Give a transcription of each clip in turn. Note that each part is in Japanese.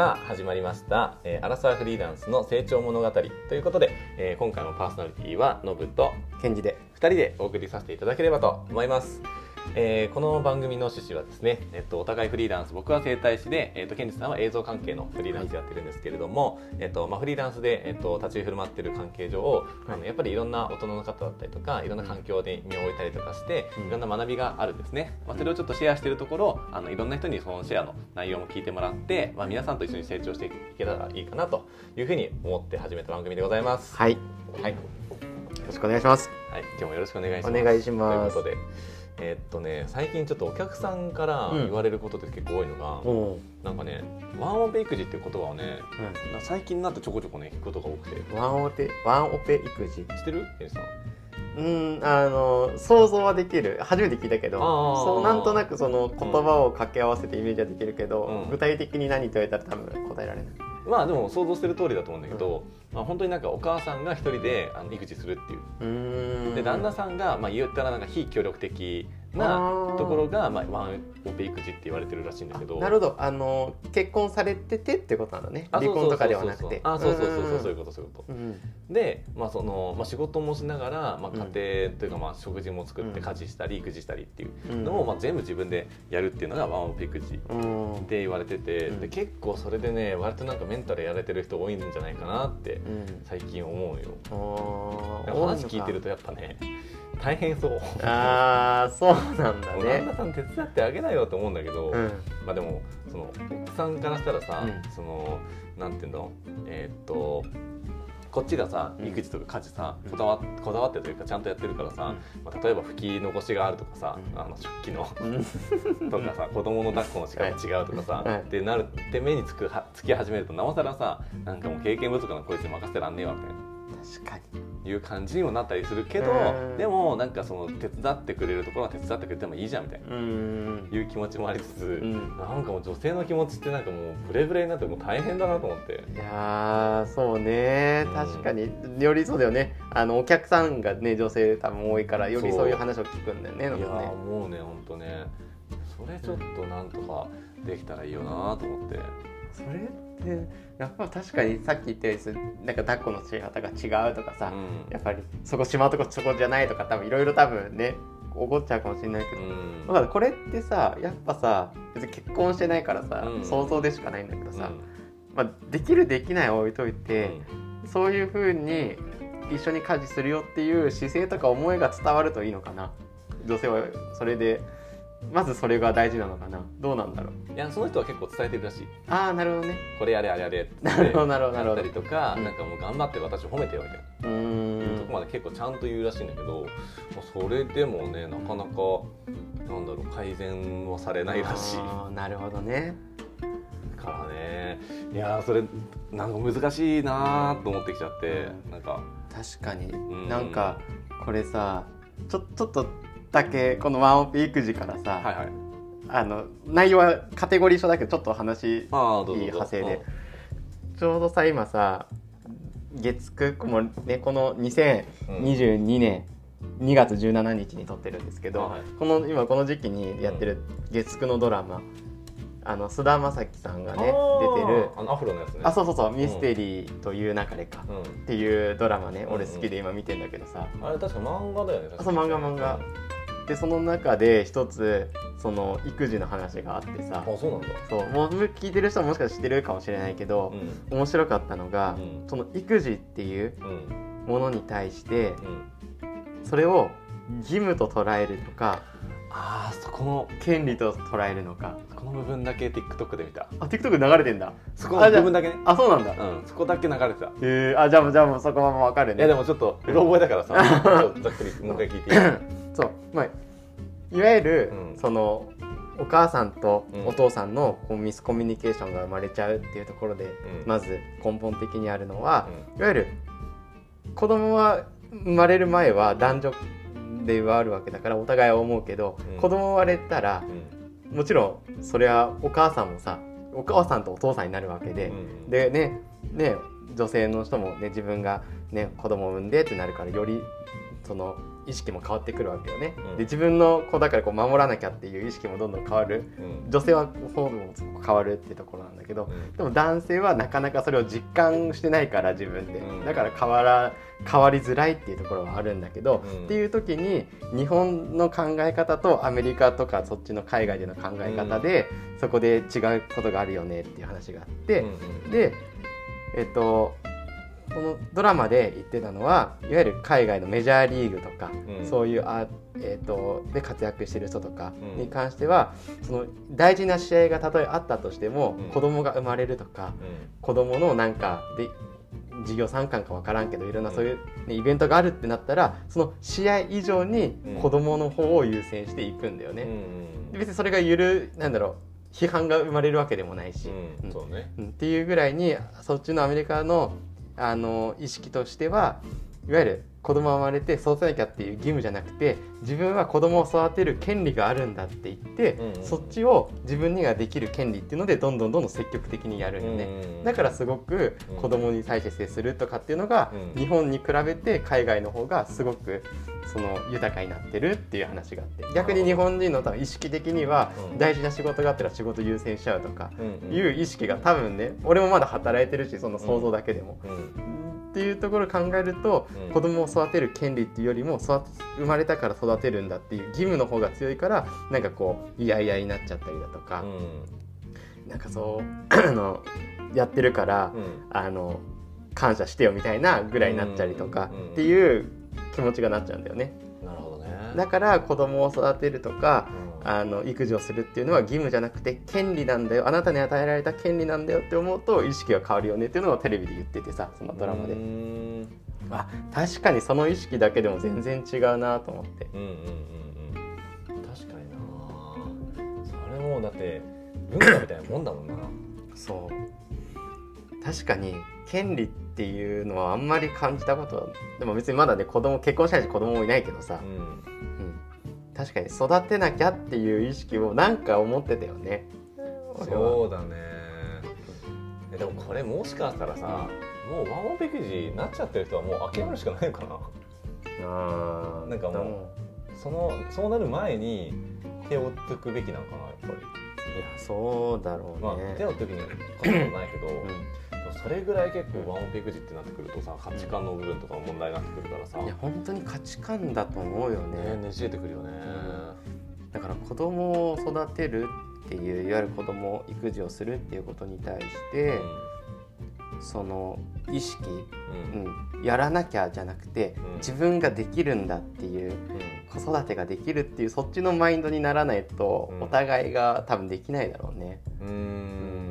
さあ始まりました、えーアラサーフリーランスの成長物語。ということで、えー今回のパーソナリティはノブとケンジで。2人でお送りさせていただければと思います。えーこの番組の趣旨はですね、えっと、お互いフリーランス僕は整体師で、えっと、ケンジさんは映像関係のフリーランスやってるんですけれども、えっとまあ、フリーランスで、えっと、立ち振る舞ってる関係上、あのやっぱりいろんな大人の方だったりとかいろんな環境で身を置いたりとかして、うん。いろんな学びがあるんですね、まあ、それをちょっとシェアしてるところあのいろんな人にそのシェアの内容も聞いてもらって、まあ、皆さんと一緒に成長していけたらいいかなというふうに思って始めた番組でございます。はい。よはい。ろしくお願いします。はい、今日もよろしくお願いします。お願いします。ということで、えーっとね、最近ちょっとお客さんからうん。言われることって結構多いのが、おおなんかね、ワンオペ育児っていう言葉をね、最近になってちょこちょこね聞くことが多くて、うんワンオペワンオペ育児？知ってる？エリさん。うんあの想像はできる。初めて聞いたけどそうなんとなくその言葉を掛け合わせてイメージはできるけど、うん。具体的に何と言われたら多分答えられない。まあでも想像してる通りだと思うんだけど、まあ本当になんかお母さんが一人であの育児するっていう。で旦那さんがまあ言ったらなんか非協力的なところがまあワンオペ育児って言われてるらしいんだけど。なるほど。あの結婚されててってことなんだね。あ離婚とかではなくて。あそうそうそうそうそういううことそういうこと。ん。で、まあそのまあ、仕事もしながら、まあ、うん。家庭というか、まあ、食事も作ってうん。家事したり育児したりっていううん。のを、まあ、全部自分でやるっていうのがワンオペ育児うん。って言われてて、うん。で結構それでね割となんかメンタルやられてる人多いんじゃないかなってうん。最近思うよ。あー話聞いてるとやっぱね大変そう。あーそうなんだもう旦ね那さん手伝ってあげなよと思うんだけど、うん。まあでもその奥さんからしたらさ、うん。そのなんていうのえーっとこっちがさうん。育児とか家事さうん。こだわこだわってるというかちゃんとやってるからさ、まあ、例えば拭き残しがあるとかさ、うん。あの食器のうん。とかさ子供の抱っこの仕方違うとかさ、はい。ってなるって目につくはつき始めるとなおさらさなんかもう経験不足なこいつに任せてらんねえわみたいな。確かにいう感じにもなったりするけどうん。でもなんかその手伝ってくれるところは手伝ってくれてもいいじゃんみたいなうん。いう気持ちもありつつ、うん。なんかもう女性の気持ちってなんかもうブレブレになってもう大変だなと思って。いやーそうね。うん。確かに。よりそうだよね。あのお客さんがね女性多分多いからよりそう。いう話を聞くんだよねいやもうね本当ね。それちょっとなんとかできたらいいよなと思って。それってやっぱ確かにさっき言ったようになんか抱っこのし方が違うとかさ、うん。やっぱりそこしまうとこそこじゃないとか多分いろいろ多分ね怒っちゃうかもしれないけど、うん。だからこれってさやっぱさ別に結婚してないからさ、うん。想像でしかないんだけどさ、うん。まあ、できるできないは置いといて、そういう風に一緒に家事するよっていう姿勢とか思いが伝わるといいのかな。女性はそれでまずそれが大事なのかな？どうなんだろう？うんいやその人は結構伝えてるらしい。ああなるほどね。これやれあれやれって。なるほどなるほどなるほど。やったりとか、うんなんかもう頑張ってる私を褒めてよみたいな。うーん。とこまで結構ちゃんと言うらしいんだけど、まあそれでもねなかなかなんだろう改善はされないらしい。あーなるほどね。からねいやーそれなんか難しいなーと思ってきちゃってなんか。確かに、ん。なんかこれさちょちょっとだけこのワンオペ育児からさ、はいはい。あの内容はカテゴリー書だけどちょっと話いい派生で。ちょうどさ今さ月9もうねこの2022年2月17日に撮ってるんですけど、はいこの今この時期にやってる月9のドラマあの菅田将暉さんがね出てるあのアフロのやつね。あそうそうそう「ミステリーという流れか」うっていうドラマねうん俺好きで今見てんだけどさ、ん、あれ確か漫画だよねあそう漫画漫画でその中で一つその育児の話があってさ。あそうなんだ。そうもう聞いてる人はもしかしたら知ってるかもしれないけどう、ん。面白かったのが、うん。その育児っていううん。ものに対してうん。それを義務と捉えるのかああそこの権利と捉えるのか。そこの部分だけ TikTok で見た。あ TikTok 流れてんだ。そこの部分だけね。あそうなんだ、へうん。そこだけ流れてた。えあじゃあもうじゃあもうそこはもう分かるね。いやでもちょっとうろ覚えだからさ。ちょっとざっくりもう一回聞いていい？そう。まあいわゆる、うん。そのお母さんとうん。お父さんのこうミスコミュニケーションが生まれちゃうっていうところで、うん。まず根本的にあるのは、ういわゆる子供は生まれる前は男女ではあるわけだからお互いは思うけど、うん。子供生まれたらん。もちろんそれはお母さんもさお母さんとお父さんになるわけで、うん。でねね女性の人もね自分がね子供を産んでってなるからよりその意識も変わってくるわけよね、うん。で自分の子だからこう守らなきゃっていう意識もどんどん変わる。うん。女性はホルモンも変わるっていうところなんだけどうん。でも男性はなかなかそれを実感してないから自分で、うん。だから変わら変わりづらいっていうところはあるんだけど、うん。っていう時に日本の考え方とアメリカとかそっちの海外での考え方で、そこで違うことがあるよねっていう話があって、うん。でえっとこのドラマで言ってたのはいわゆる海外のメジャーリーグとか、うん。そういうあ、えっとで活躍してる人とかうん。に関しては、その大事な試合がたとえあったとしても、うん。子供が生まれるとか子供のなんかで事業参観か分からんけどいろんなそういう、ねイベントがあるってなったらその試合以上に子供の方を優先していくんだよね。別にそれがゆるなんだろう批判が生まれるわけでもないし、うん。うん。そうね。うん。っていうぐらいにそっちのアメリカのあの意識としてはいわゆる子供が生まれて育てなきゃっていう義務じゃなくて自分は子供を育てる権利があるんだって言って、うんうん。うんそっちを自分にができる権利っていうのでどんどんどんどん積極的にやるんよね。うんだからすごく子供に対して接するとかっていうのが、うん。日本に比べて海外の方がすごくその豊かになってるっていう話があって逆に日本人の多分意識的にはうん。大事な仕事があったら仕事優先しちゃうとかうんうん。いう意識が多分ね俺もまだ働いてるしその想像だけでも。うんっていうところを考えると、うん。子供を育てる権利っていうよりも育て生まれたから育てるんだっていう義務の方が強いからなんかこう嫌々になっちゃったりだとか、なんかそう あのやってるから、うん。あの感謝してよみたいなぐらいになっちゃりとかうん。っていう気持ちがなっちゃうんだよね。なるほどね。だから子供を育てるとかうんあの育児をするっていうのは義務じゃなくて権利なんだよ。あなたに与えられた権利なんだよって思うと意識が変わるよねっていうのをテレビで言っててさそのドラマで。う。ん。あ確かにその意識だけでも全然違うなと思って。うんうんうんうん。確かにな。それもだって文化みたいなもんだもんな。そう。確かに権利っていうのはあんまり感じたことはでも別にまだね子供結婚したいし子供もいないけどさ、うん。うん、確かに育てなきゃっていう意識をなんか思ってたよね。そうだね。えでもこれもしかしたらさもうワンオペ育児になっちゃってる人はもう諦めるしかないのかな。あー。なんかもそのそうなる前に手を打っておくべきなのかなやっぱり。いやそうだろうまあね、手を打っておくにはこともないけど、うんでもそれぐらい結構ワンオペ育児ってなってくるとさ価値観の部分とかも問題になってくるからさ、いや本当に価値観だと思うよね。ねねじれてくるよね、だから子供を育てるっていういわゆる子供育児をするっていうことに対して、その意識、うん。うん。うん、やらなきゃじゃなくて、うん。自分ができるんだっていう子育てができるっていうそっちのマインドにならないと、うん。お互いが多分できないだろうね。うん。うん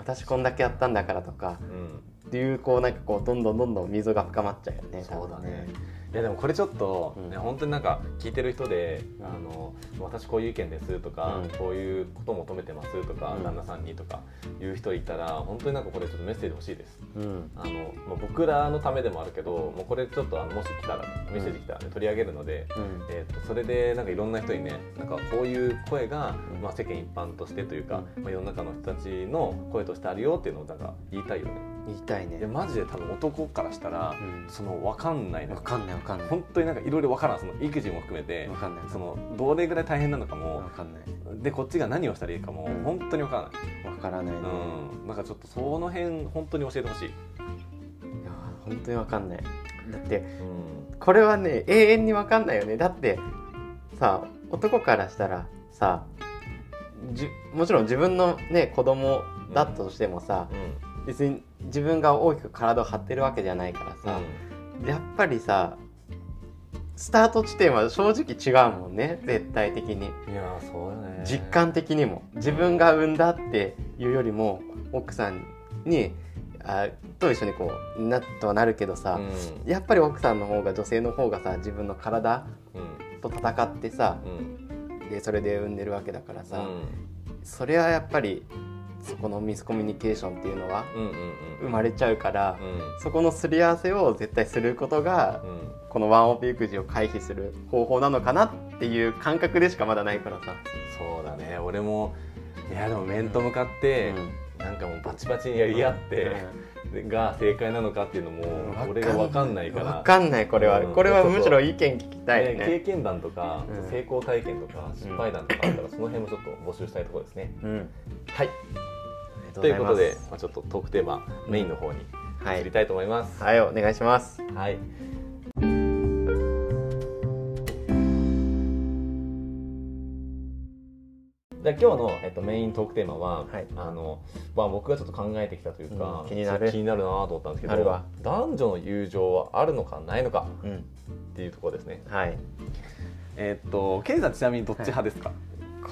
私こんだけやったんだからとかうん。っていうこうなんかこうどんどんどんどん溝が深まっちゃうよねそうだねいやでもこれちょっと、うん。ね本当になんか聞いてる人で、うん。あの私こういう意見ですとか、うん。こういうことを求めてますとか、うん。旦那さんにとかいう人いたら本当になんかこれちょっとメッセージ欲しいです。うん。あの、まあ、僕らのためでもあるけどもうこれちょっとあのもし来たらメッセージ来たら、ね、取り上げるので、うん。えー、とそれでなんかいろんな人にねなんかこういう声が、うん。まあ、世間一般としてというか、まあ、世の中の人たちの声としてあるよっていうのをなんか言いたいよね。言いたいね。でマジで多分男からしたら、うん。その分かんないのわかんないわかんない。本当になんかいろいろ分からん。その育児も含めて。わかんない。そのどれぐらい大変なのかも。わかんない。でこっちが何をしたらいいかも。うん。本当に分からない、わからないね、うん、なんかちょっとその辺本当に教えてほしい、いや本当にわかんない。だってうん。これはね永遠にわかんないよね。だってさ男からしたらさじもちろん自分のね子供だったとしてもさ、別に自分が大きく体を張ってるわけじゃないからさ、やっぱりさスタート地点は正直違うもんね。絶対的に。いやーそうよね。実感的にも。自分が産んだっていうよりも奥さんにあと一緒にこうなとはなるけどさ、うん。やっぱり奥さんの方が女性の方がさ自分の体うん。と戦ってさうん。でそれで産んでるわけだからさ、うん。それはやっぱりそこのミスコミュニケーションっていうのはうんうん生まれちゃうから、うん。そこのすり合わせを絶対することがうん。このワンオペ育児を回避する方法なのかなっていう感覚でしかまだないからさ。そうだね。俺もいやでも面と向かって、なんかもうバチバチにやり合って、が正解なのかっていうのも俺が分かんないから。分かんない。これは、うん。これはむしろ意見聞きたいね。ね経験談とか、うん。成功体験とか失敗談とかあったら、その辺もちょっと募集したいところですね。うん。はい、ということで、まあ、ちょっとトークテーマ、メインの方にはい。移りたいと思います。はいお願いします。はい。じゃあ今日の、えっと、メイントークテーマは、はい。あのまあ、僕がちょっと考えてきたというか、うん気になる。気になるなと思ったんですけど男女の友情はあるのかないのかうん。っていうところですね。はい。えっとケイさんちなみにどっち派ですか、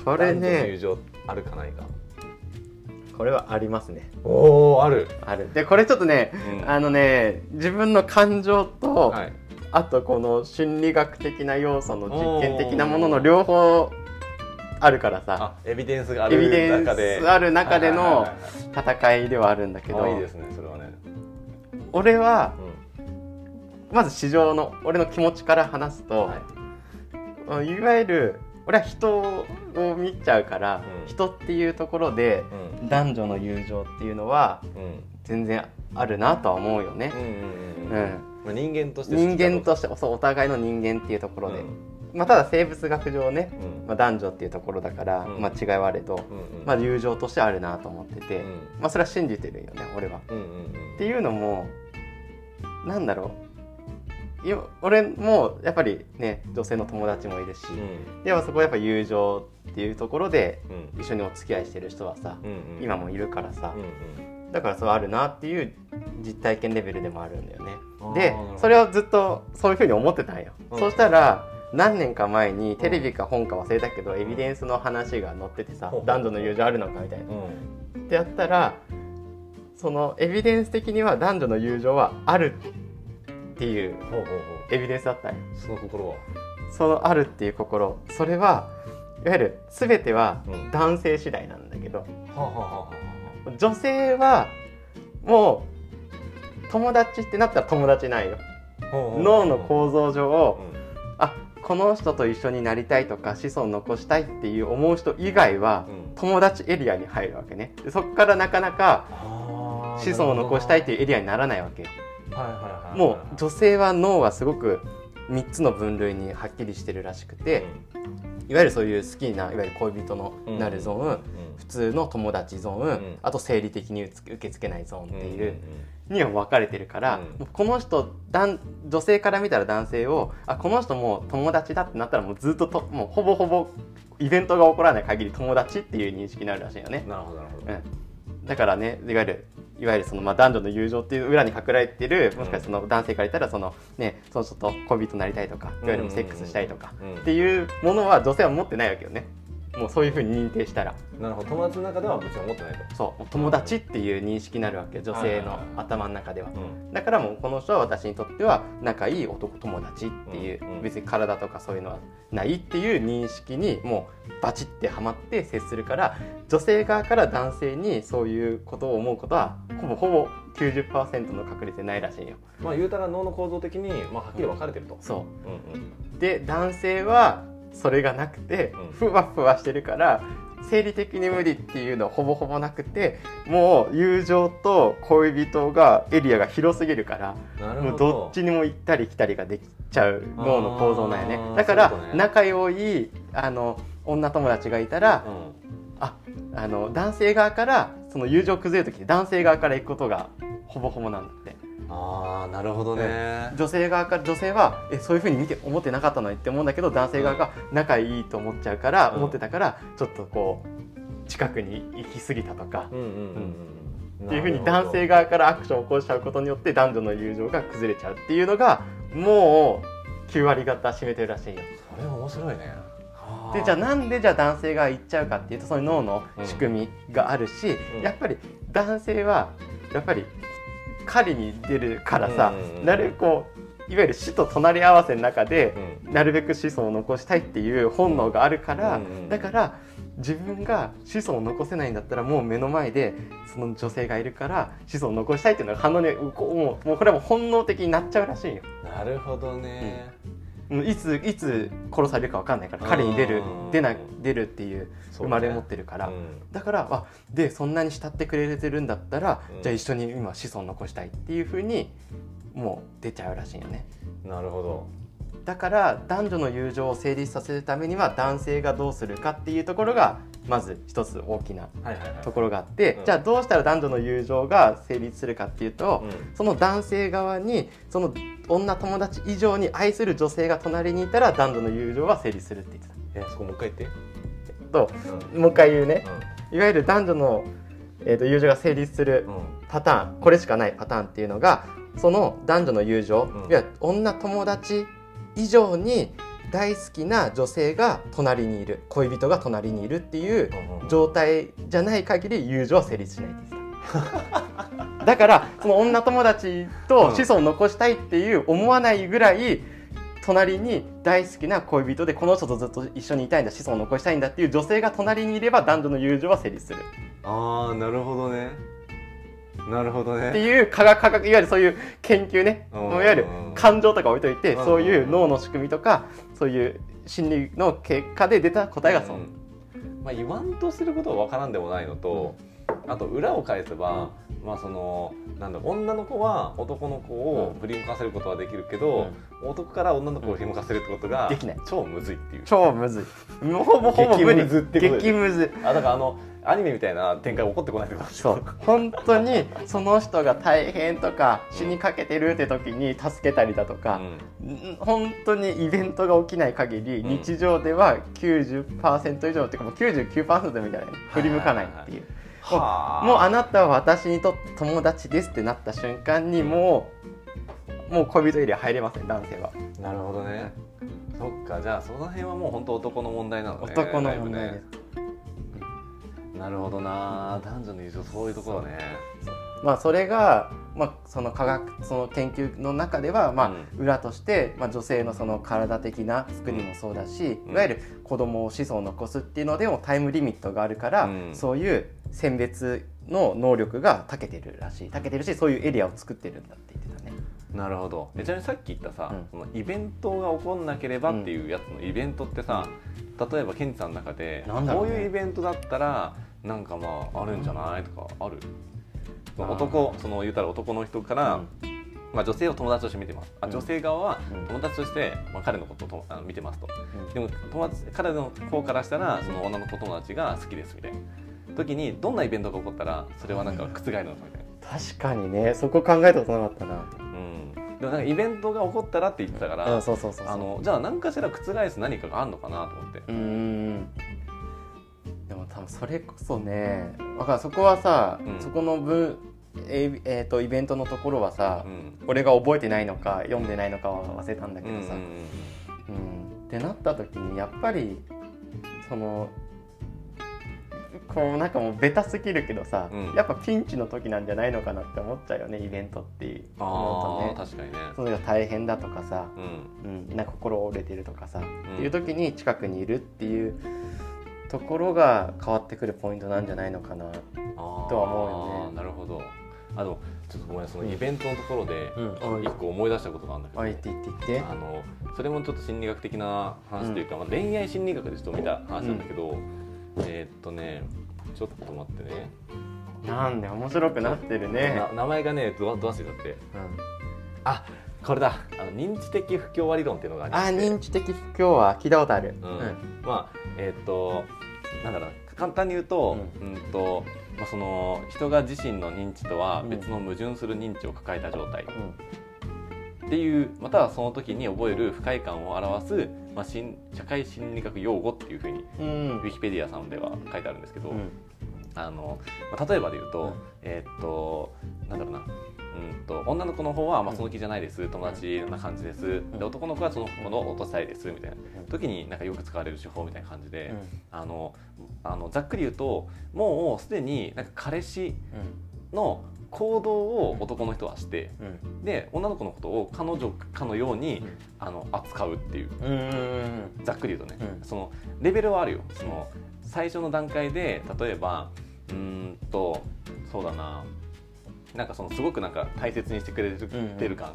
これ男女の友ね情あるかないかこれはありますね。おおある、ある。でこれちょっとね、うん。あのね自分の感情と、はい、あとこの心理学的な要素の実験的なものの両方あるからさ。あエビデンスがあエビデンる中でスある中での戦いではあるんだけどいですねそれはね、俺はうまず市場の俺の気持ちから話すと、んはい。い、わゆる俺は人を見ちゃうから、うん。人っていうところでうん。男女の友情っていうのはうん。全然あるなとは思うよね。う。ん人間として人間とししてそうお互いの人間っていうところで、うん。まあ、ただ生物学上ね、うん。まあ、男女っていうところだから、うん。まあ、違いはあれど、まあ、友情としてあるなと思ってて、うん。まあ、それは信じてるよね俺は。うんうんうん。っていうのもなんだろう俺もやっぱりね女性の友達もいるし、うん。でもそこはやっぱ友情っていうところでうん。一緒にお付き合いしてる人はさ、うんうん。今もいるからさうん、うん。だからそうあるなっていう実体験レベルでもあるんだよね。でそれをずっとそういうふうに思ってたんよ、うん。そうしたら何年か前にテレビか本か忘れたけど、エビデンスの話が載っててさ、男女の友情あるのかみたいな。うん。ってやったらそのエビデンス的には男女の友情はあるっていうほうエビデンスだったんよ。うその心は？そのあるっていう心。それはいわゆる全てはうん。男性次第なんだけど、はあはあはあは女性はもう友達ってなったら友達ないよ。脳の構造上うん。あこの人と一緒になりたいとか子孫残したいっていう思う人以外はうん。友達エリアに入るわけね。でそこからなかなか子孫を残したいっていうエリアにならないわけよもう女性は脳はすごく3つの分類にはっきりしてるらしくて、いわゆるそういう好きないわゆる恋人のなるゾーン、普通の友達ゾーン、ん。あと生理的に受け付けないゾーンっていう、うんには分かれてるから、うん。この人男女性から見たら男性をあこの人もう友達だってなったらもうずっとともうほぼほぼイベントが起こらない限り友達っていう認識になるらしいよね。なるほどなるほど。うん、だからねいわゆるいわゆるそのまあ男女の友情っていう裏に隠れてるもしかしてその男性から言ったらそのねその人と恋人になりたいとかいわゆるセックスしたいとかうん。っていうものは女性は持ってないわけよねもうそういうふうに認定したら。なるほど。友達の中では別に思ってないと。そう友達っていう認識になるわけよ女性の頭の中では。うん。だからもうこの人は私にとっては仲いい男友達っていう、うんうん。別に体とかそういうのはないっていう認識にもうバチってはまって接するから女性側から男性にそういうことを思うことはほぼほぼ90%の確率でないらしいよ。まあ言うたら脳の構造的にまあはっきり分かれてるとそう。んうん。うで男性はそれがなくてうん。ふわふわしてるから生理的に無理っていうのはほぼほぼなくてもう友情と恋人がエリアが広すぎるからなるほど。もうどっちにも行ったり来たりができちゃう脳の構造なんよね。だから仲良いあの女友達がいたらうん。ああの男性側からその友情崩れる時男性側から行くことがほぼほぼなんだってああなるほどね。女性側から女性はえそういうふうに見て思ってなかったのにって思うんだけど男性側が仲いいと思っちゃうから、うん。思ってたからちょっとこう近くに行き過ぎたとか、うんうんうんうん。っていうふうに男性側からアクションを起こしちゃうことによって男女の友情が崩れちゃうっていうのがもう9割方占めてるらしいよ。それは面白いね。でじゃあなんでじゃあ男性が行っちゃうかっていうとその脳の仕組みがあるし、うん。やっぱり男性はやっぱり狩りに出るからさ、なるべくこういわゆる死と隣り合わせの中で、うん。なるべく子孫を残したいっていう本能があるから、だから自分が子孫を残せないんだったらもう目の前でその女性がいるから子孫を残したいっていうのが反応にもうこれはもう本能的になっちゃうらしいよ。なるほどね。うんいついつ殺されるか分かんないから彼に出るうん出な出るっていう生まれ持ってるから、うん。だからあでそんなに慕ってくれてるんだったら、うん。じゃあ一緒に今子孫残したいっていうふうにもう出ちゃうらしいよね。なるほど。だから男女の友情を成立させるためには男性がどうするかっていうところがまず一つ大きなところがあって、うん。じゃあどうしたら男女の友情が成立するかっていうと、うん。その男性側にその女友達以上に愛する女性が隣にいたら男女の友情は成立するって言ってえそこもう一回言って。たとうん。もう一回言うね。ういわゆる男女の、えー、と友情が成立するパターンこれしかないパターンっていうのがその男女の友情、うん。いわゆる女友達以上に大好きな女性が隣にいる恋人が隣にいるっていう状態じゃない限り友情は成立しないです。だからその女友達と子孫を残したいっていう思わないぐらい隣に大好きな恋人でこの人とずっと一緒にいたいんだ子孫を残したいんだっていう女性が隣にいれば男女の友情は成立する。ああなるほどねなるほどね。っていう科学科学いわゆるそういう研究ね。うん。いわゆる感情とか置いといてうん。そういう脳の仕組みとかそういう心理の結果で出た答えがそう。ん。まあ、言わんとすることは分からんでもないのと、あと裏を返せば、まあそのなんだ女の子は男の子を振り向かせることはできるけど、男から女の子を振り向かせるってことができない。超むずいっていう。超むずい。ほぼほぼ無理。激ムズってことで。激ムズあだからあのアニメみたいな展開起こってこないってことそう。本当にその人が大変とか死にかけてるって時に助けたりだとか、ん。本当にイベントが起きない限り、うん。日常では90%以上っていうかもう99%みたいなね。振り向かないっていう、はあ。もうあなたは私にとって友達ですってなった瞬間にもうもう恋人エリア入れません男性は。なるほどね。そっか。じゃあその辺はもう本当男の問題なのね。男の問題だいです、ぶねなるほどな。男女の友情そういうところね。まあそれが、まあ、その科学その研究の中では、まあ裏として、まあ、女性のその体的な作りもそうだし、うん。いわゆる子供を子孫を残すっていうのでもタイムリミットがあるから、うん。そういう選別の能力が長けてるらしい長けてるしそういうエリアを作ってるんだって言ってた。ね。なるほど。えちなみにさっき言ったさ、うん。そのイベントが起こんなければっていうやつのイベントってさ、例えばケンジさんの中でね。こういうイベントだったらなんかまああるんじゃないとかある？その男その言うたら男の人から、うん。まあ、女性を友達として見てます。女性側はうん。友達として、まあ、彼のことをとあの見てますと。うん。でも友達彼の方からしたらその女の子友達が好きですみたいな。時にどんなイベントが起こったらそれはなんか覆るのかみたいな。確かにねそこ考えたことなかったな。うん、でもなんかイベントが起こったらって言ってたから、うん、そうそうそうそう。あのじゃあ何かしら覆す何かがあるのかなと思って。うーんでも多分それこそねだからそこはさ、うん。そこの分ええーとイベントのところはさ、うん。俺が覚えてないのか読んでないのかは忘れたんだけどさ、うん。ってなった時にやっぱりそのこうなんかもうベタすぎるけどさ、うん。やっぱピンチの時なんじゃないのかなって思っちゃうよねイベントってあ思うとね。あ確かにね。それが大変だとかさ、うん。うん、なんか心折れてるとかさ、ん。っていう時に近くにいるっていうところが変わってくるポイントなんじゃないのかな。とは思うよね。なるほど。あのちょっとごめんそのイベントのところでうん。一個思い出したことがあるんだけど、あ言って言って言って。あのそれもちょっと心理学的な話というか、まあ、恋愛心理学でちょっと見た話なんだけど、えーっとねちょっと待ってね。なんで面白くなってるね。な名前がねどど忘れだって。うん。あこれだ。あの認知的不協和理論っていうのがありまあして。認知的不協和聞いたことある。うん。まあえーっとなんだろうな。簡単に言うと,、ううんとまあ、その人が自身の認知とは別の矛盾する認知を抱えた状態っていうまたはその時に覚える不快感を表す、まあ、心社会心理学用語っていうふうにウィキペディアさんでは書いてあるんですけど、うん。あのまあ、例えばで言うと、うん。えーっとなんだろうなうんと女の子の方は、まあ、その気じゃないです友達な感じです、で男の子はその子の落としたいですみたいな。時になんかよく使われる手法みたいな感じで、あのあのざっくり言うともうすでになんか彼氏の行動を男の人はしてうん。うんで女の子のことを彼女かのように、うん。あの扱うっていう。うんうんざっくり言うとね、うん。そのレベルはあるよ。その最初の段階で例えばうーんとそうだな。なんかそのすごくなんか大切にしてくれてる感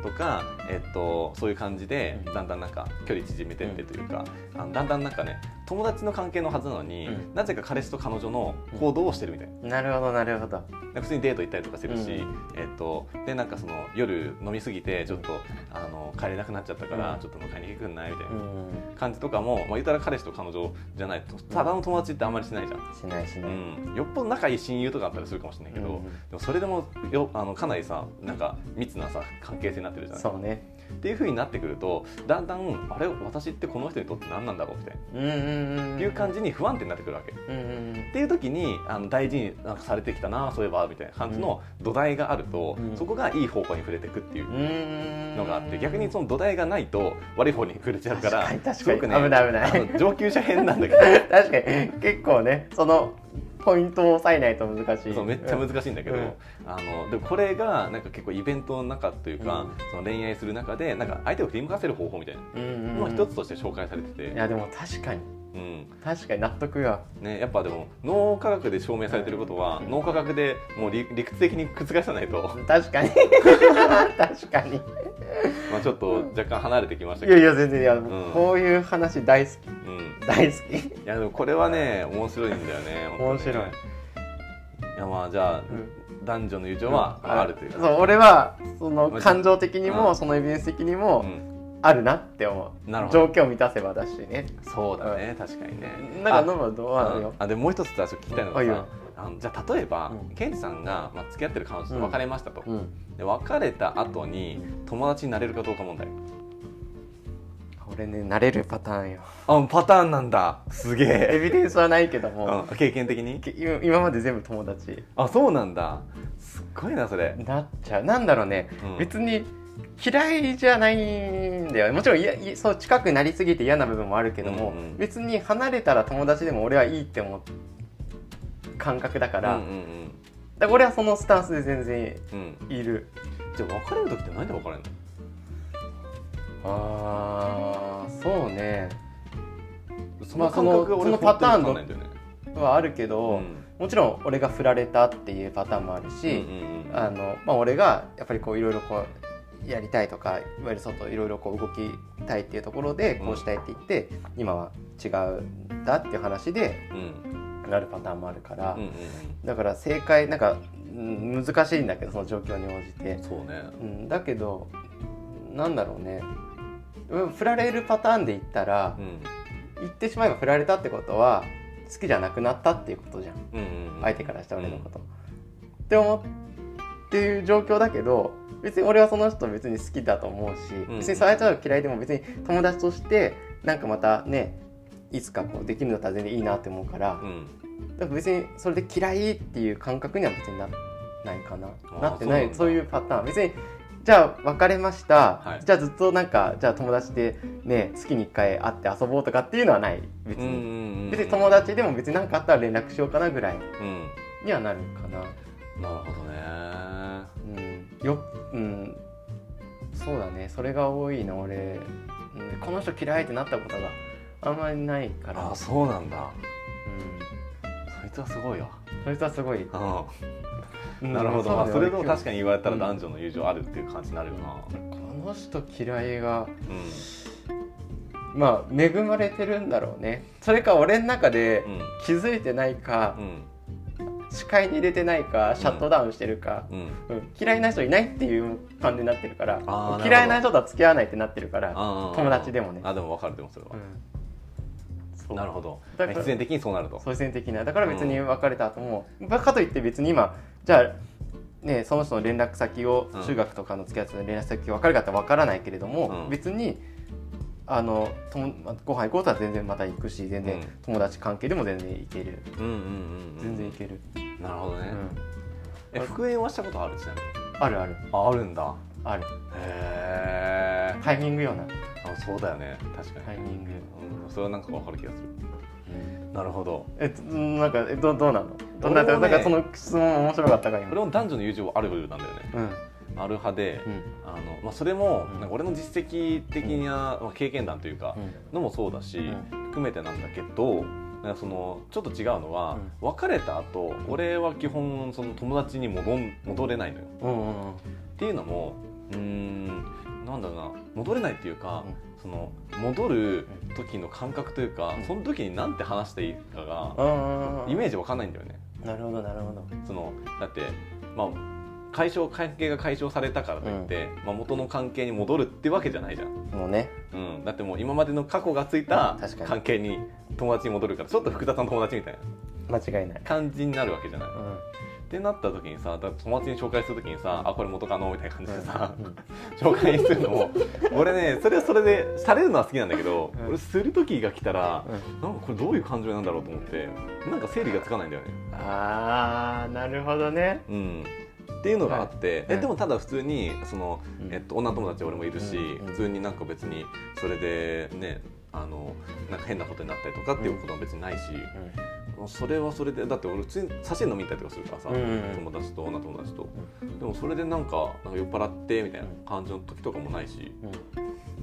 とか、えっと、そういう感じでだんだんなんか距離縮めてってというか、あのだんだんなんかね友達の関係のはずなのに、うん、なぜか彼氏と彼女の行動をしてるみたいな、なるほどなるほど。普通にデート行ったりとかするし、うん、えっと、でなんかその夜飲みすぎてちょっとあの帰れなくなっちゃったから、ちょっと迎えに来てくんないみたいな感じとかも、まあ、言ったら彼氏と彼女じゃないとただの友達ってあんまりしないじゃん。しないしない、うん、よっぽど仲いい親友とかあったりするかもしれないけど、でもそれでもよあのかなりさなんか密なさ関係性になってるじゃない。そうねっていうふうになってくるとだんだんあれ私ってこの人にとって何なんだろうみたいな、っていう感じに不安定になってくるわけ。っていう時にあの大事になんかされてきたなそういえばみたいな感じの土台があると、そこがいい方向に触れていくっていうのがあって逆にその土台がないと悪い方に触れちゃうからすごくね危ない危ない。上級者編なんだけど。確かに。結構ねそのポイントを抑えないと難しい。そうめっちゃ難しいんだけど、うん、あのでもこれがなんか結構イベントの中というか、うん、その恋愛する中でなんか相手を振り向かせる方法みたいなのが一つとして紹介されてて、いやでも確かにうん、確かに納得が、ね、やっぱでも脳科学で証明されてることは、うん、脳科学でもう理理屈的に覆さないと。確かに。確かに。まあちょっと若干離れてきましたけど。いやいや全然いや、うん、こういう話大好き、うん、大好き。いやでもこれはね面白いんだよね面白い。いやまあじゃあ、男女の友情はあるというそう俺はその感情的にも、そのエビデンス的にも、あるなって思う。なるほど。状況を満たせばだしね。そうだね、確かにね。なんか飲むどうあるよあでももう一つ聞きたいのがさあのじゃあ例えば、うん、ケンジさんが、まあ、付き合ってる彼女と別れましたと、うん、で別れた後に友達になれるかどうか問題俺ねなれるパターンよあパターンなんだすげえエビデンスはないけども、うん、経験的に今まで全部友達あそうなんだすっごいなそれなっちゃうなんだろうね、別に嫌いじゃないんだよもちろんいやそう近くなりすぎて嫌な部分もあるけども、うんうん、別に離れたら友達でも俺はいいって思う感覚だから、うんうんうん、だから俺はそのスタンスで全然いる、うん、じゃあ別れる時って何で別れるの？ああそうね。その,、そのそのパターンはあるけど、うん、もちろん俺が振られたっていうパターンもあるし、うんうんうん、あのまあ、俺がやっぱりこういろいろこうやりたいとかいわゆる外いろいろこう動きたいっていうところでこうしたいって言って、うん、今は違うんだっていう話でなるパターンもあるから、うんうんうん、だから正解なんか難しいんだけどその状況に応じて。そうね、うん、だけどなんだろうね。振られるパターンで言ったら、うん、言ってしまえば振られたってことは好きじゃなくなったっていうことじゃん、うんうんうん、相手からした俺のこと。って思っていう状況だけど別に俺はその人別に好きだと思うし、うん、別にその人が嫌いでも別に友達としてなんかまたねいつかこうできるんだったら全然いいなって思うから、うん、だから別にそれで嫌いっていう感覚には別になないかな。なってないそういうパターン。別にじゃあ別れました、はい、じゃあずっとなんかじゃあ友達でね月に1回会って遊ぼうとかっていうのはない。別に。別に友達でも別に何かあったら連絡しようかなぐらいにはなるかな。なるほどね。うん、ようん。そうだね。それが多いな俺、うん、この人嫌いってなったことがあんまりないから。あそうなんだ。うん。そいつはすごいわ。そいつはすごい、うん、なるほど、まあ、それでも確かに言われたら男女の友情あるっていう感じになるよな、この人嫌いが、うん、まあ恵まれてるんだろうね。それか俺の中で気づいてないか、うん視界に入れてないかシャットダウンしてるか、うん。うん、嫌いな人いないっていう感じになってるから嫌いな人とは付き合わないってなってるから友達でもね。あでも分かるでもそれは、うん、なるほど。必然的にそうなると。必然的な。だから別に別れた後も、うん、かといって別に今じゃあね、その人の連絡先を中学とかの付き合ってた連絡先分かるかって分からないけれども、別にあのともご飯行こうとは全然また行くし全然友達関係でも全然行ける、うんうんうん、全然行ける。なるほどね、うん、え復縁はしたことある？ちなみに。あるある。ああるんだ。ある。へえタイミングような。あそうだよね。確かに。タイミング、うん、それはなんか分かる気がする、うん、なるほど。えなんかえどどうなの？どんな、ね、なんかその質問面白かったか今。これも男女の友情あるなんだよね、うんある派で、うん、あのまあ、それもなんか俺の実績的な、まあ、経験談というかのもそうだし、含めてなんだけどなんかそのちょっと違うのは、別れた後俺は基本その友達に戻ん戻れないのよ。っていうのもうーんなんだろうな戻れないっていうか、うん。その戻る時の感覚というか、うん。その時に何て話していいかが、イメージわかんないんだよね。なるほどなるほど。そのだってまあ解消関係が解消されたからといって、まあ、元の関係に戻るってわけじゃないじゃん、もうね。うん、だってもう今までの過去がついた関係に友達に戻るからちょっと複雑な友達みたいな。間違いない。感じになるわけじゃない。うん。ってなった時にさだ友達に紹介する時にさ「あこれ元カノ」みたいな感じでさ、うん。紹介するのも俺ねそれはそれでされるのは好きなんだけど、うん。俺する時が来たらうん。なんかこれどういう感情なんだろうと思ってなんか整理がつかないんだよね。ああなるほどね。うんっていうのがあって、はい。えでもただ普通にその、うん。えっと、女友達俺もいるし、うん。普通になんか別にそれでねあのなんか変なことになったりとかっていうことは別にないし、それはそれでだって俺普通に差し飲みたりとかするからさ、友達と女友達と、でもそれでなんかなんか酔っ払ってみたいな感じの時とかもないし。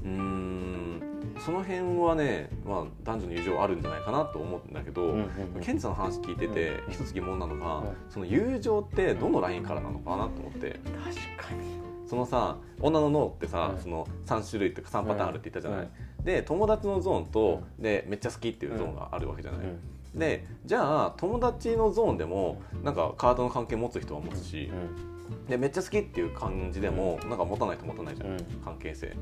うんその辺はね、まあ、男女の友情あるんじゃないかなと思うんだけど、ケンチさんの話聞いてて、うん。一つ疑問なのが、うん。その友情ってどのラインからなのかなと思って。確かに。そのさ女の脳ってさ、うん。その3種類っていうか3パターンあるって言ったじゃない、で友達のゾーンと、でめっちゃ好きっていうゾーンがあるわけじゃない、でじゃあ友達のゾーンでもなんかカードの関係持つ人は持つし、でめっちゃ好きっていう感じでも、なんか持たないと持たないじゃん関係性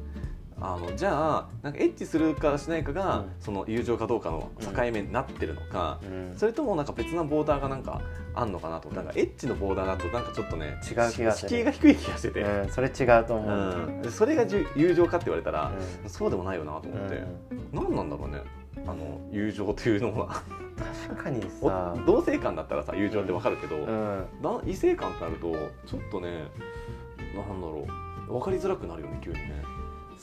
あのじゃあなんかエッチするかしないかが、うん。その友情かどうかの境目になってるのか、うん。それともなんか別なボーダーがなんかあんのかなとなんかエッチのボーダーだとなんかちょっとね違う気が敷居が低い気がしてて、うんそれ違うと思う。それが友情かって言われたら、うそうでもないよなと思って、ん。何なんだろうねあの友情というのは。確かにおさ同性間だったらさ友情ってわかるけど、異性間ってなるとちょっとねなんだろう分かりづらくなるよね急にね、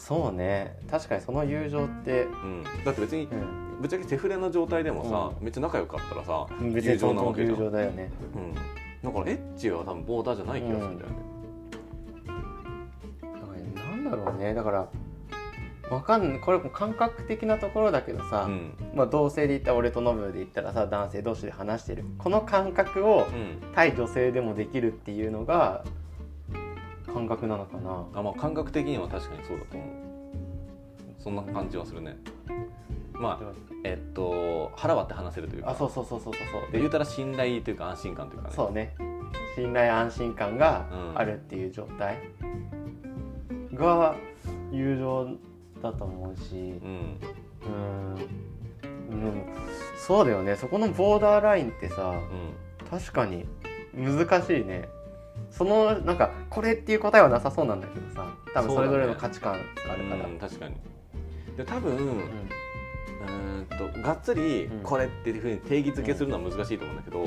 そうね。確かにその友情ってうん、だって別にうん。ぶっちゃけセフレの状態でもさ、めっちゃ仲良かったらさ友情なわけじゃん。友情だよね。うん、だからエッチは多分ボーダーじゃない気がするんだよね、だからなんだろうね。だからわかんこれも感覚的なところだけどさ、うん。まあ、同性で言ったら俺とノブで言ったらさ男性同士で話してる。この感覚をうん。対女性でもできるっていうのが感覚なのかな。あまあ感覚的には確かにそうだと思う。そんな感じはするね。まあえっと腹割って話せるというか。あそうそうそうそうそうそう。で言うたら信頼というか安心感というかね。そうね。信頼安心感がうん。あるっていう状態。が友情だと思うし。うん。うん、うん、そうだよね。そこのボーダーラインってさうん。確かに難しいねそのなんかこれっていう答えはなさそうなんだけどさ多分それぞれの価値観があるから。うん確かに。で多分、ううんーんとがっつりうん。これっていうふうに定義づけするのは難しいと思うんだけど、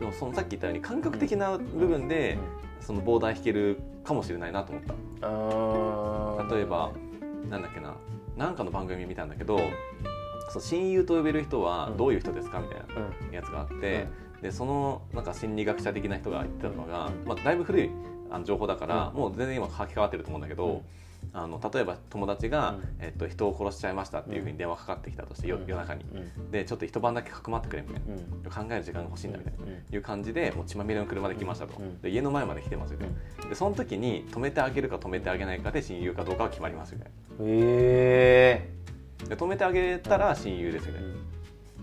でもそのさっき言ったように感覚的な部分でそのボーダー引けるかもしれないなと思った。例えばなんだっけななんかの番組見たんだけどそう親友と呼べる人はどういう人ですかみたいなうんやつがあって、でそのなんか心理学者的な人が言ってたのが、うんまあ、だいぶ古い情報だから、うん。もう全然今書き換わってると思うんだけど、うん。あの例えば友達が、うん。えっと、人を殺しちゃいましたっていうふうに電話かかってきたとして、夜中に。うん。でちょっと一晩だけかくまってくれみたいうん。な考える時間が欲しいんだみたいな。うん。いう感じでもう血まみれの車で来ましたと、うん。で家の前まで来てますよね、でその時に止めてあげるか止めてあげないかで親友かどうかは決まりますよね。えで止めてあげたら親友ですよね、え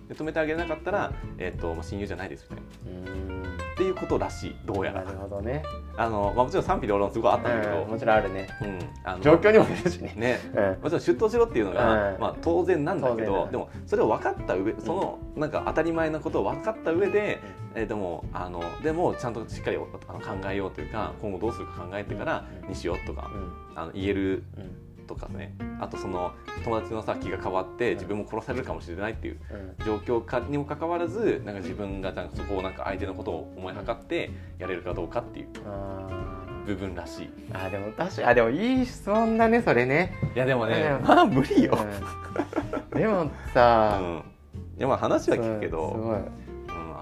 で止めてあげなかったら、えっとまあ、親友じゃないですみたいな。うん。っていうことらしい。どうやら。なるほどね。あの、まあ、もちろん賛否両論すごいあったんだけど、うんもちろんあるね。うん。あの状況にもよるしね。ね。うん。もちろん出頭しろっていうのが、うん。まあ、当然なんだけどでもそれを分かった上そのなんか当たり前なことを分かった上で、えーでもあのでもちゃんとしっかりあの考えようというか今後どうするか考えてからうんにしようとかうん。あの言えるうんとかね。あとその友達のさ気が変わって自分も殺されるかもしれないっていううん。状況かにもかかわらずなんか自分がなんかそこをなんか相手のことを思いはかってやれるかどうかっていうあ部分らしい。ーあーでも確かあでもいい質問だねそれね。いやでもね、うん。まあ無理よ。うん。でもうさ、ん。いやまあ話は聞くけど、すごい。うん、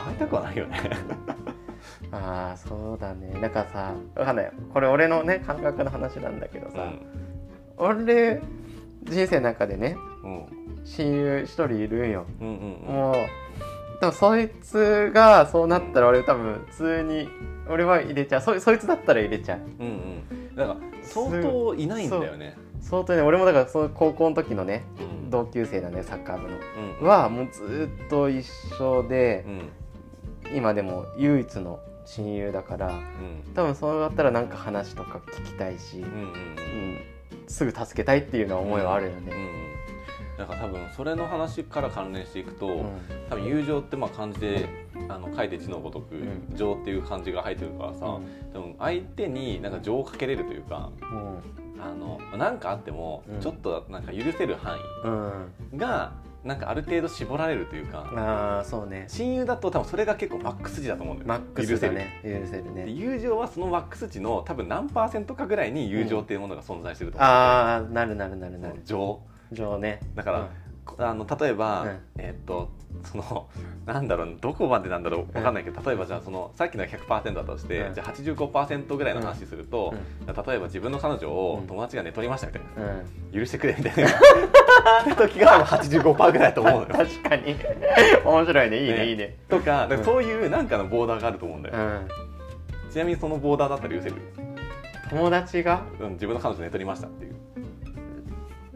会いたくはないよね。ああそうだね。なんかさわかんない。これ俺のね感覚の話なんだけどさ、俺人生の中でねうん。親友一人いるんよ。うん。うんうんもう多分そいつがそうなったら俺多分普通に俺は入れちゃう。そそいつだったら入れちゃう。うんうん。だから相当いないんだよね。相当ね。俺もだからその高校の時のねうん。同級生なんだよサッカー部の。うんはもうずっと一緒でうん。今でも唯一の親友だからうん。多分そうだったらなんか話とか聞きたいし、うんすぐ助けたいっていうのは思いはあるよね。うん。から多分それの話から関連していくと、うん。多分友情ってまあ漢字であの書いて字のごとくうん「情」っていう漢字が入ってるからさ、多分相手になんか情をかけれるというかうん。あのなんかあってもうん。ちょっとなんか許せる範うん。囲がなんかある程度絞られるというかああそうね。親友だと多分それが結構マックス値だと思うんだよマックスだね。許せる。でね。友情はそのマックス値の多分何パーセントかぐらいに友情っていうものが存在してると思う、ああなるなるなるなる。情。情ね。だから、あの例えば、うん。えーっとその なんだろうどこまでなんだろうわかんないけど、例えばじゃあそのさっきのが100%だとして、うん。じゃあ85%ぐらいの話すると、例えば自分の彼女をうん。友達が寝取りましたみたいな、うん、うん、許してくれみたいな 時が多分85%ぐらいだと思うのよ。確かに。面白いね。いいねね。いいね。とかそういうなんかのボーダーがあると思うんだよ、うん。ちなみにそのボーダーだったら許せる、友達が？うん、自分の彼女寝取りましたっていう。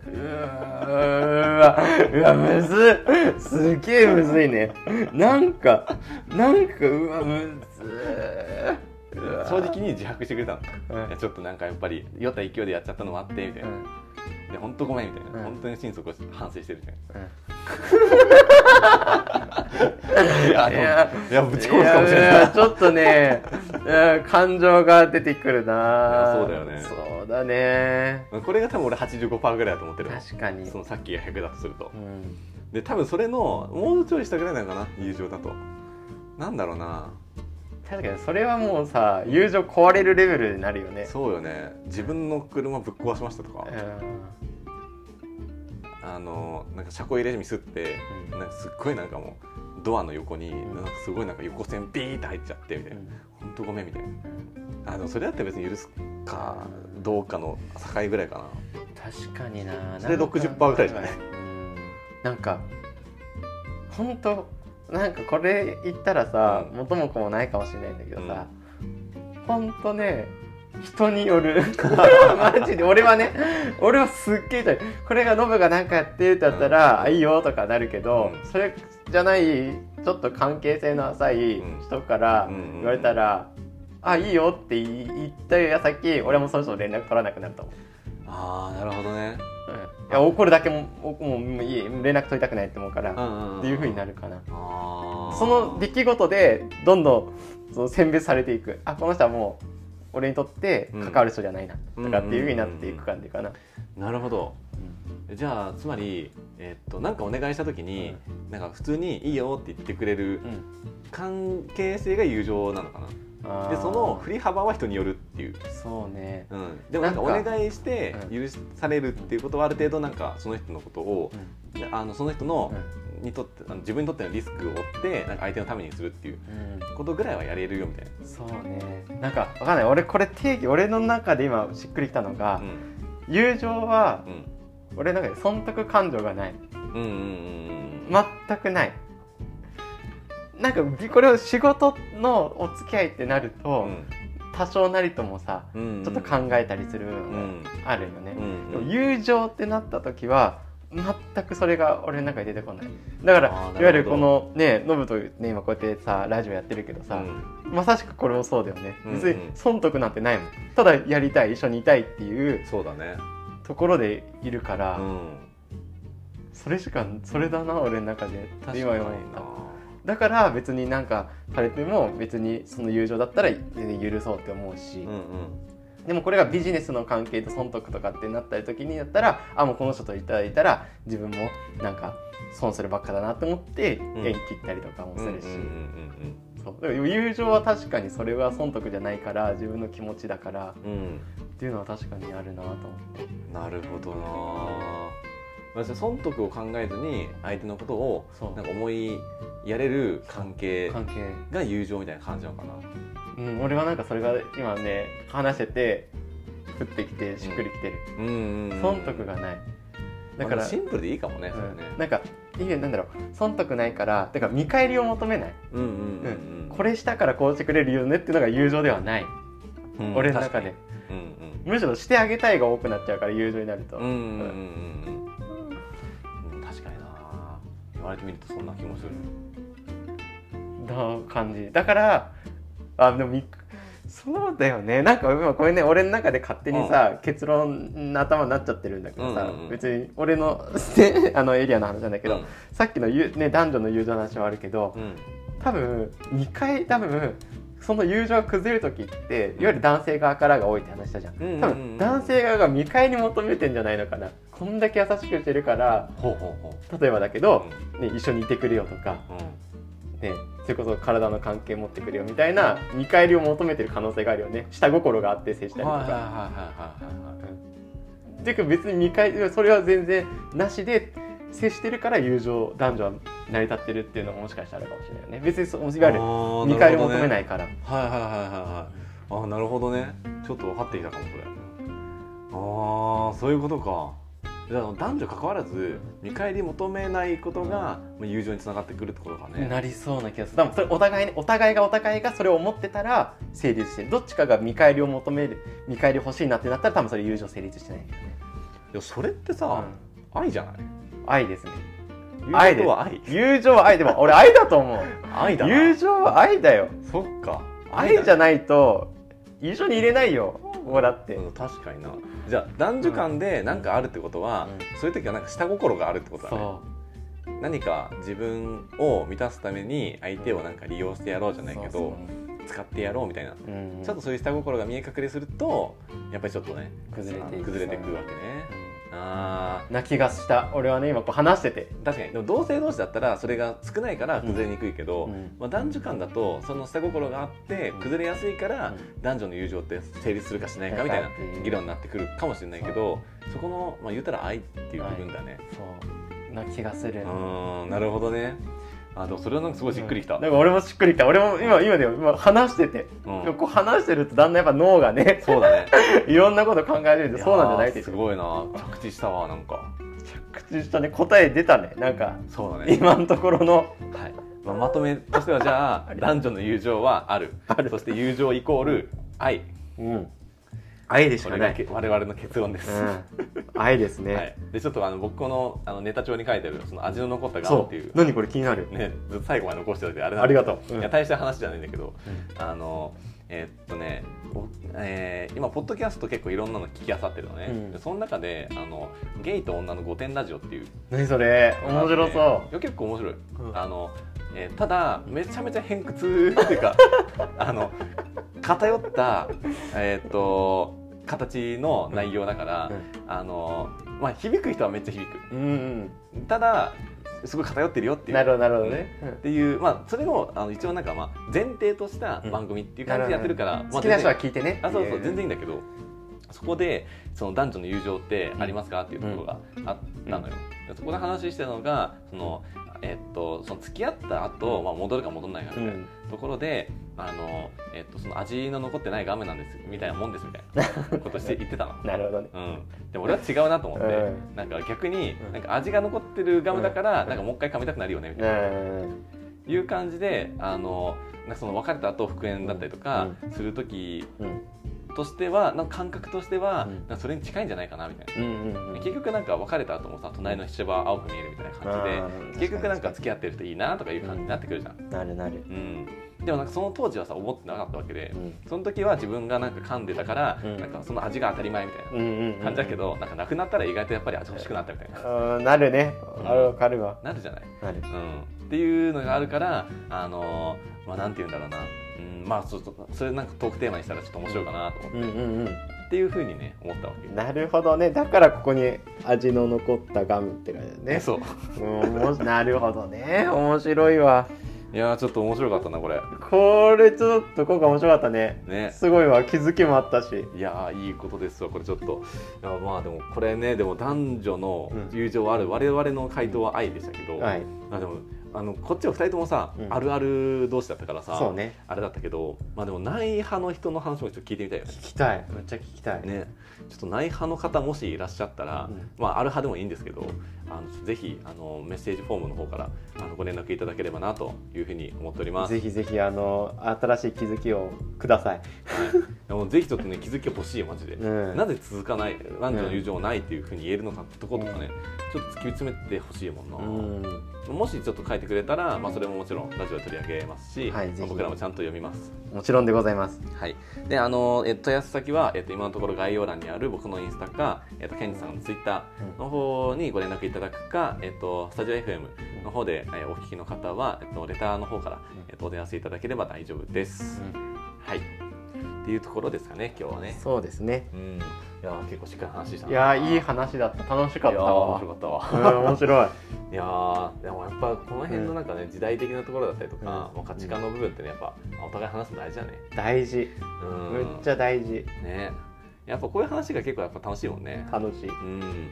うわうわむずっ。すげえむずいね。なんかなんかうわむずっうわ正直に自白してくれたの、うん。いやちょっとなんかやっぱり酔った勢いでやっちゃったのもあってみたいな、で本当ごめんみたいな、うん。本当に心底反省してるみたいうん。な いやいやいやぶち殺すかもしれない。やちょっとね うん感情が出てくるな。そうだよね。そうだね。これが多分俺85%ぐらいだと思ってるの確かに。そのさっきが100だとすると。うん。で多分それのもうちょい下ぐらいなのかな友情だと。なんだろうな確かにそれはもうさ友情壊れるレベルになるよね。そうよね。自分の車ぶっ壊しましたとか、うん。あのなんか車庫入れミスって、うん。なんかすっごいなんかもうドアの横に、ん。なんかすごいなんか横線ビーって入っちゃってみたいな、本当ごめんみたいな。あのそれだったら別に許すかどうかの境ぐらいかな。確かにな。それなんか60%ぐらいじゃない？うん。なんか本当なんかこれ言ったらさ、うん。元も子もないかもしれないんだけどさ、本当ね人による。マジで。俺はね俺はすっげえこれがノブが何かやってってやったら、うん。あいいよとかなるけど、うん。それじゃないちょっと関係性の浅い人から言われたら、あいいよって言った矢先俺もその人と連絡取らなくなると思う。ああなるほどね。いや怒るだけもおもういい連絡取りたくないって思うから、んっていう風になるかな。その出来事でどんどんその選別されていく。あこの人はもう俺にとって関わる人じゃないな、うんとかっていう風になっていく感じかな、なるほどじゃあつまり、えっとなんかお願いした時に、なんか普通に「いいよ」って言ってくれるうん。関係性が友情なのかな。あー。でその振り幅は人によるっていう、そうね、うん、でもなんかお願いして許されるっていうことはある程度なんかその人のことをう、ん。あのその人のうん。にとってあの自分にとってのリスクを負ってなんか相手のためにするっていううん。ことぐらいはやれるよみたいな。そうね。なんかわかんない。俺これ定義俺の中で今しっくりきたのが、友情はうん俺の中で損得感情がない。うんうんうんうん。全くない。なんかこれを仕事のお付き合いってなると、多少なりともさうんちょっと考えたりするのがうん。あるよね、うんでも友情ってなった時は全くそれが俺の中に出てこない。だからいわゆるこのねノブとね今こうやってさラジオやってるけどさ、まさしくこれもそうだよね。うん別に損得なんてないもん。ただやりたい一緒にいたいっていうそうだね。ところでいるから、うん。それしかそれだな俺の中で。言われただ。から別になんかされても別にその友情だったら全然許そうって思うし、うんうん。でもこれがビジネスの関係と損得とかってなった時になったらあもうこの人といただいたら自分もなんか損するばっかだなと思ってん。縁切ったりとかもするし、うんうんうんそうだから友情は確かにそれは損得じゃないから自分の気持ちだからうん。うんっていうのは確かにあるなと思って。なるほどな。まあじゃあ損得を考えずに相手のことをなんか思いやれる関係が友情みたいな感じなのかな。うん俺はなんかそれが今ね話してて降ってきてしっくりきてる、損得がない。だから、シンプルでいいかもね、それね。うん。なんかいいねなんだろう損得ないからだから見返りを求めない、うんうんうんこれしたからこうしてくれるよねっていうのが友情ではない、うん。俺の中で。うんむしろしてあげたいが多くなっちゃうから友情になると、うんうんうんうんうん。うん確かにな。言われてみるとそんな気もする。の感じ。だからあでもみそうだよね。なんか今これね俺の中で勝手にさ、結論の頭になっちゃってるんだけどさ、うんうんうん。別に俺の,、ね、あのエリアの話なんだけど、うん。さっきのゆ、ね、男女の友情の話もあるけどうん。多分2回多分その友情が崩れる時っていわゆる男性側からが多いって話したじゃん,、うんうんうん多分男性側が見返り求めてんじゃないのかな。こんだけ優しくしてるからほう例えばだけど、ね、一緒にいてくれよとか、ううん。ね、それこそ体の関係持ってくれよみたいな見返りを求めてる可能性があるよね。下心があって接したりとか。ていうか別に見返りそれは全然なしで接してるから友情男女は成り立ってるっていうのももしかしたらあるかもしれないよね。別にそういわゆる見返り求めないから、ね。はいはいはいはいはい。あなるほどね。ちょっと分かってきたかもそれ。ああそういうことか男女関わらず見返り求めないことがまあ友情につながってくるってことかね。なりそうな気がする。多分それお互いにお互いがお互いがそれを思ってたら成立してるどっちかが見返りを求める見返り欲しいなってなったら多分それ友情成立してないけどね、でもそれってさ、愛じゃない？愛ですね。愛とは愛友情は愛でも俺愛だと思う。愛だな。友情は愛だよ。そっか。愛じゃいないと一緒に入れないよここだって、うん、確かにな。じゃあ男女間で何かあるってことは、うん。そういう時はなんか下心があるってことだね。そ何か自分を満たすために相手をなんか利用してやろうじゃないけど使ってやろうみたいな、そううん。ちょっとそういう下心が見え隠れするとやっぱりちょっとね崩れていく崩れていくわけねあな気がした俺はね今こう話してて。ー確かに。でも同性同士だったらそれが少ないから崩れにくいけど、うん。まあ、男女間だとその下心があって崩れやすいから、男女の友情って成立するかしないかみたいな議論になってくるかもしれないけどそこの、まあ、言ったら愛っていう部分だね、そう。な気がする。うーんなるほどねあでもそれはなんかすごいしっくりきた、なんか俺もしっくりきた。俺も今今でも今話してて、うん。こう話してるとだんだんやっぱ脳がね そうだね。いろんなこと考えれるんでそうなんじゃないってやーすごいな。着地したわなんか。着地したね。答え出たね。なんかそうだね。今のところの。はい。まあ、まとめとしてはじゃあ 男女の友情はある。ある。そして友情イコール愛。うん愛でしこれがけ我々の結論です、うん、愛ですね、はい、でちょっとあの僕このあのネタ帳に書いてあるその味の残ったガムっていう。何これ気になる、ねずっと最後まで残しておいてあれなんありがととう、うん。いや大した話じゃないんだけど、あのえーっとね、おえー今ポッドキャスト結構いろんなの聞きあさってるのね、うん。でその中であのゲイと女の御殿ラジオっていう。何それ？面白そいや結構面白い、うん。あのえーただめちゃめちゃ偏屈っていうか あの偏ったえーっと形の内容だから、あのまあ響く人はめっちゃ響く。ううん。ただすごい偏ってるよっていう。うんなるほどなるほどね、っていうまあそれをあの一応なんかまあ前提とした番組っていう感じでやってるから、まあ好きな人は全聞いてね。然あそうそう全然いい然んだけどそこでその男女の友情ってありますか？っていうところがあったのよ、でそこで話してたのがそのえっとその付き合った後、まあ戻るか戻らないかみたいなところで、あのえっとその味の残ってないガムなんですみたいなもんですみたいな。ことして言ってたの。なるほどね。うん、でも俺は違うなと思って、うん。なんか逆にうん。なんか味が残ってるガムだから、うん。なんかもう一回噛みたくなるよねみたいな、うん。いう感じであのなんかその別れた後復縁だったりとかうする時うんとしてはなんか感覚としては、それに近いんじゃないかなみたいな。うんうんうん結局なんか別れた後もさ隣の芝は青く見えるみたいな感じで結局なんか付き合ってるといいなとかいう感じになってくるじゃん、なるなる。うん、でもなんかその当時はさ思ってなかったわけでうん。その時は自分がなんか噛んでたから、うん。なんかその味が当たり前みたいな。うんうんうん感じだけど、なんかなくなったら意外とやっぱり味欲しくなったみたいな、うんなるね。うん。あるわかるわ。なるじゃない、なる。うん、っていうのがあるからあのーまあなんて言うんだろうな、うん、まあそそそれなんかトークテーマにしたらちょっと面白いかなと思って、うんうんうん。っていうふうにね思ったわけなるほどね。だからここに味の残ったガムって感じだね。そう。うんなるほどね。面白いわ。いやーちょっと面白かったなこれ。これちょっと今回面白かったね。ね。すごいわ。気づきもあったし。いやーいいことですわこれちょっと。いやまあでもこれねでも男女のうん。友情はある、我々の回答は愛でしたけど、はい。あでもあのこっちは2人ともさ、うん。あるある同士だったからさそうね。あれだったけどまあでもない派の人の話もちょっと聞いてみたいよね。聞きたい。めっちゃ聞きたい。ね。ちょっとない派の方もしいらっしゃったら、うん。まあある派でもいいんですけどあのぜひあのメッセージフォームの方からあのご連絡いただければなというふうに思っております。ぜひぜひあの新しい気づきをください、はい、でもぜひちょっとね気づき欲しいよマジで、うん。なぜ続かない男女の友情もないっていうふうに言えるのかってとことかね、ちょっと突き詰めてほしいもんな、うん、もしちょっと書いてくれたら、まあ、それももちろんラジオで取り上げますし、はい僕らもちゃんと読みます。もちろんでございます。はい、であの、えっと、問い合わせ先は、えっと、今のところ概要欄にある僕のインスタか、えっと、ケンジさんのツイッターの方にご連絡いただくか、えっと、スタジオ FM の方で、えーお聞きの方は、えっと、レターの方から、えっと、お電話していただければ大丈夫です。はい。っていうところですかね今日はね。そうですね。うん、いやー結構しっかり話したいやーいい話だった。楽しかった面わ白かったわ。うん面白い。いやーでもやっぱこの辺のなんかね、時代的なところだったりとか、うん。価値観の部分ってねやっぱお互い話すの大事だね。大事。うん。めっちゃ大事。ね。やっぱこういう話が結構やっぱ楽しいもんね。楽しい。うん。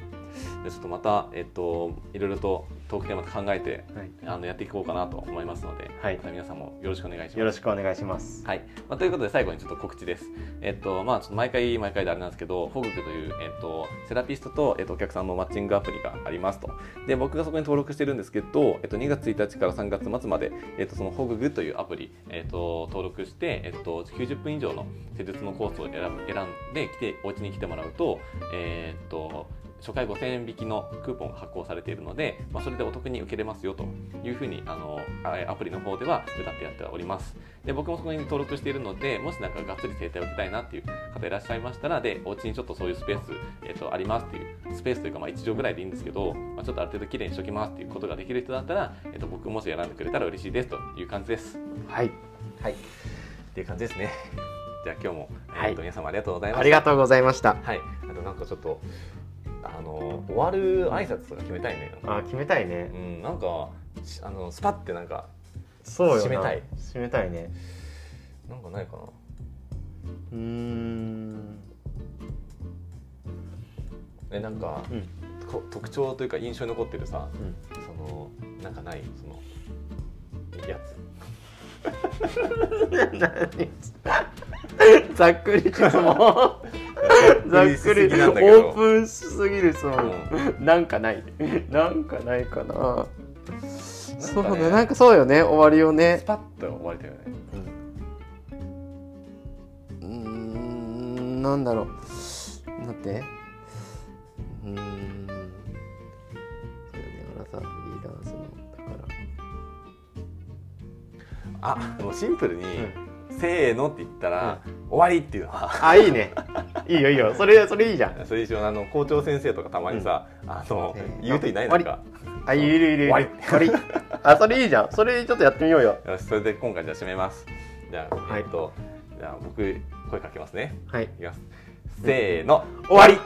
でちょっとまたえっといろいろとトークテーマ考えてはいあのやっていこうかなと思いますので、はいまた皆さんもよろしくお願いします。よろしくお願いしますはい、まあ、ということで最後にちょっと告知です。えっとまあちょっと毎回毎回であれなんですけど、フォグクというえっとセラピストとえっとお客さんのマッチングアプリがありますと。で僕がそこに登録してるんですけど、えっと2月1日から3月末までえっとそのフォググというアプリえっと登録してえっと90分以上の施術のコースを選ぶ選んで来てお家に来てもらうとえっと初回5000円引きのクーポンが発行されているので、まあ、それでお得に受けれますよというふうにあのあアプリの方では歌ってやっております。で僕もそこに登録しているのでもしなんかがっつり整体を受けたいなっていう方いらっしゃいましたらでお家にちょっとそういうスペース、えっとありますっていうスペースというかまあ1畳ぐらいでいいんですけど、まあ、ちょっとある程度きれいにしときますっていうことができる人だったら、えっと僕もし選んでくれたら嬉しいですという感じです。はいはい、っていう感じですね。じゃあ今日も、はいえっと皆様ありがとうございました。ありがとうございましたはい、あとなんかちょっとあの終わる挨拶とか決めたいね。あ決めたいね。うん、なんかしあのスパってなんかそう締めたい。締めたいね。なんかないかな。うーん。えなんか、うん。こ特徴というか印象に残ってるさ、うん。そのなんかないそのやつ。ざっくり質問。ざっくり。オープンしすぎる質問、なんかない。なんかないかな。そうなんかね。ね。なんかそうよね。終わりをね。スパッと終わりたよね。うーん。なんだろう。待って。うーん。そうよねアラサーフリーランスのだから。あでもシンプルに、うんせーのって言ったら、終わりっていうの。は。あいいね。いいよいいよ。それそれいいじゃん。それ一緒あの校長先生とかたまにさ、あの言う人いない終わなんか。あいるいるいる。終わり。終わり。あそれいいじゃん。それちょっとやってみようよ。よしそれで今回じゃあ締めます。じゃあ、はい。えっとじゃあ僕声かけますね。はい。いきます。せーの終わり